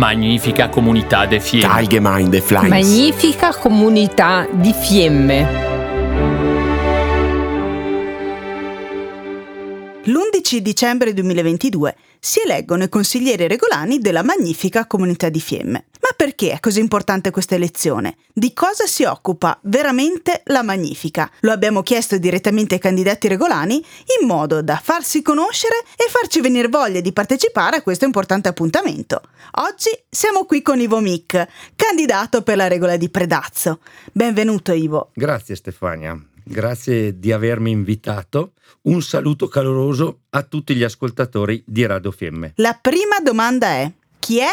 Magnifica comunità de Fiemme. Allgemeine Fleiß. Magnifica comunità di Fiemme. L'11 dicembre 2022 si eleggono i consiglieri regolani della magnifica comunità di Fiemme. Ma perché è così importante questa elezione? Di cosa si occupa veramente la magnifica? Lo abbiamo chiesto direttamente ai candidati regolani in modo da farsi conoscere e farci venire voglia di partecipare a questo importante appuntamento. Oggi siamo qui con Ivo Mic, candidato per la regola di Predazzo. Benvenuto Ivo. Grazie Stefania. Grazie di avermi invitato. Un saluto caloroso a tutti gli ascoltatori di Radio Fiemme. La prima domanda è chi è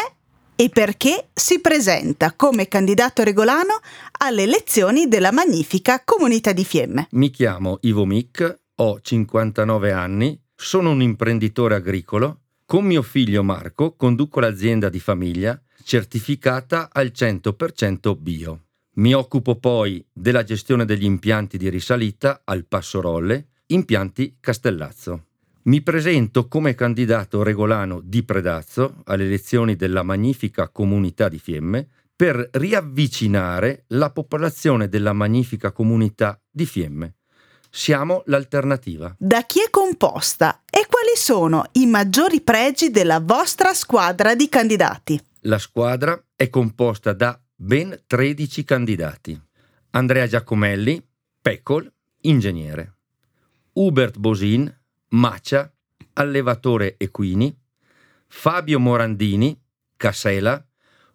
e perché si presenta come candidato regolano alle elezioni della magnifica comunità di Fiemme. Mi chiamo Ivo Mic, ho 59 anni, sono un imprenditore agricolo. Con mio figlio Marco conduco l'azienda di famiglia certificata al 100% bio. Mi occupo poi della gestione degli impianti di risalita al Passo Rolle, impianti Castellazzo. Mi presento come candidato regolano di Predazzo alle elezioni della magnifica comunità di Fiemme per riavvicinare la popolazione della magnifica comunità di Fiemme. Siamo l'alternativa. Da chi è composta e quali sono i maggiori pregi della vostra squadra di candidati? La squadra è composta da ben 13 candidati. Andrea Giacomelli, Pecol, ingegnere. Hubert Bosin, Maccia, allevatore equini. Fabio Morandini, Casela,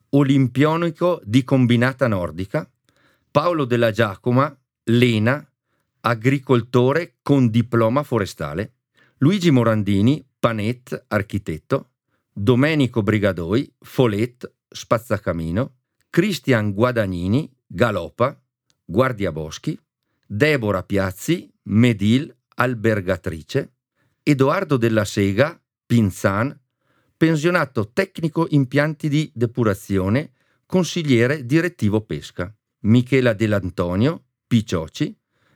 olimpionico di combinata nordica. Paolo della Giacoma, Lena, agricoltore con diploma forestale. Luigi Morandini, Panet, architetto. Domenico Brigadoi, Folet, spazzacamino. Cristian Guadagnini, Galopa, Guardiaboschi, Deborah Piazzi, Medil, albergatrice, Edoardo della Sega, Pinzan, pensionato tecnico impianti di depurazione, consigliere direttivo pesca, Michela Dell'Antonio, Picioci,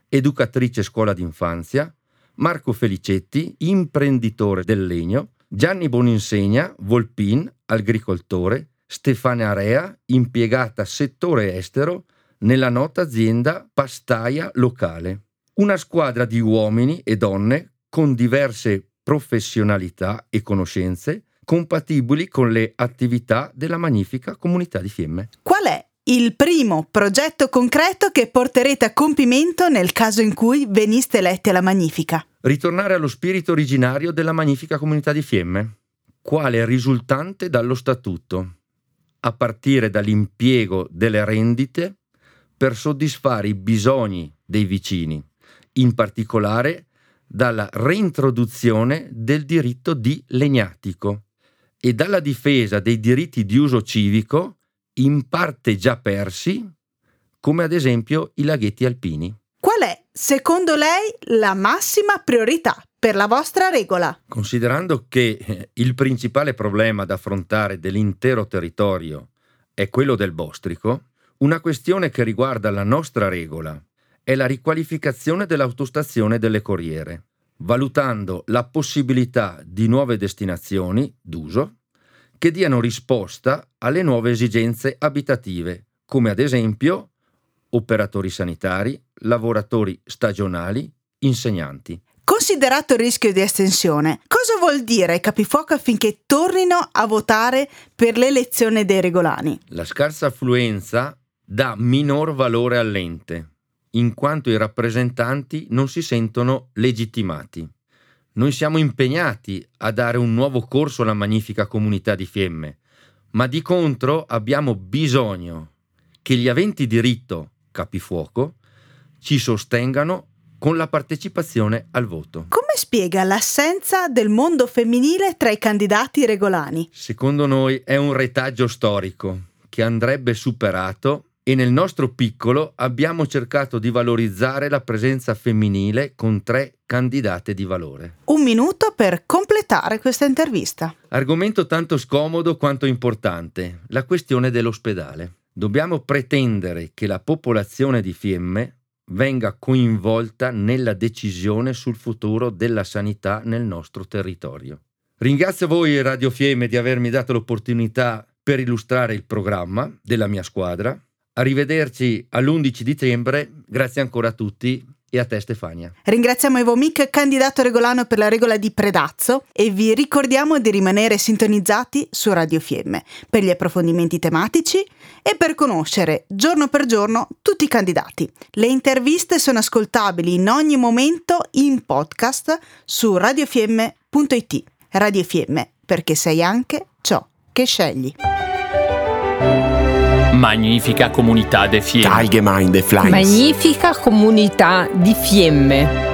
educatrice scuola d'infanzia, Marco Felicetti, imprenditore del legno, Gianni Boninsegna, Volpin, agricoltore, Stefania Area, impiegata settore estero nella nota azienda pastaia locale. Una squadra di uomini e donne con diverse professionalità e conoscenze compatibili con le attività della magnifica comunità di Fiemme. Qual è il primo progetto concreto che porterete a compimento nel caso in cui veniste eletti alla magnifica? Ritornare allo spirito originario della magnifica comunità di Fiemme, quale risultante dallo statuto, a partire dall'impiego delle rendite per soddisfare i bisogni dei vicini, in particolare dalla reintroduzione del diritto di legnatico e dalla difesa dei diritti di uso civico in parte già persi, come ad esempio i laghetti alpini. Qual è, secondo lei, la massima priorità per la vostra regola? Considerando che eh, il principale problema da affrontare dell'intero territorio è quello del bostrico, una questione che riguarda la nostra regola è la riqualificazione dell'autostazione delle corriere, valutando la possibilità di nuove destinazioni d'uso che diano risposta alle nuove esigenze abitative, come ad esempio operatori sanitari, lavoratori stagionali, insegnanti. Considerato il rischio di estensione, cosa vuol dire ai capifuoco affinché tornino a votare per l'elezione dei regolani? La scarsa affluenza dà minor valore all'ente, in quanto i rappresentanti non si sentono legittimati. Noi siamo impegnati a dare un nuovo corso alla magnifica comunità di Fiemme, ma di contro abbiamo bisogno che gli aventi diritto, capifuoco, ci sostengano con la partecipazione al voto. Come spiega l'assenza del mondo femminile tra i candidati regolani? Secondo noi è un retaggio storico che andrebbe superato e nel nostro piccolo abbiamo cercato di valorizzare la presenza femminile con tre candidate di valore. Un minuto per completare questa intervista. Argomento tanto scomodo quanto importante, la questione dell'ospedale. Dobbiamo pretendere che la popolazione di Fiemme venga coinvolta nella decisione sul futuro della sanità nel nostro territorio. Ringrazio voi Radio Fiemme di avermi dato l'opportunità per illustrare il programma della mia squadra. Arrivederci all'11 dicembre, grazie ancora a tutti e a te Stefania. Ringraziamo Evo Mic, candidato regolano per la regola di Predazzo e vi ricordiamo di rimanere sintonizzati su Radio Fiemme per gli approfondimenti tematici e per conoscere giorno per giorno tutti i candidati. Le interviste sono ascoltabili in ogni momento in podcast su radiofiemme.it. Radio Fiemme, perché sei anche ciò che scegli. Magnifica comunità de Fiemme. Allgemeine Fleiß. Magnifica comunità di fiemme.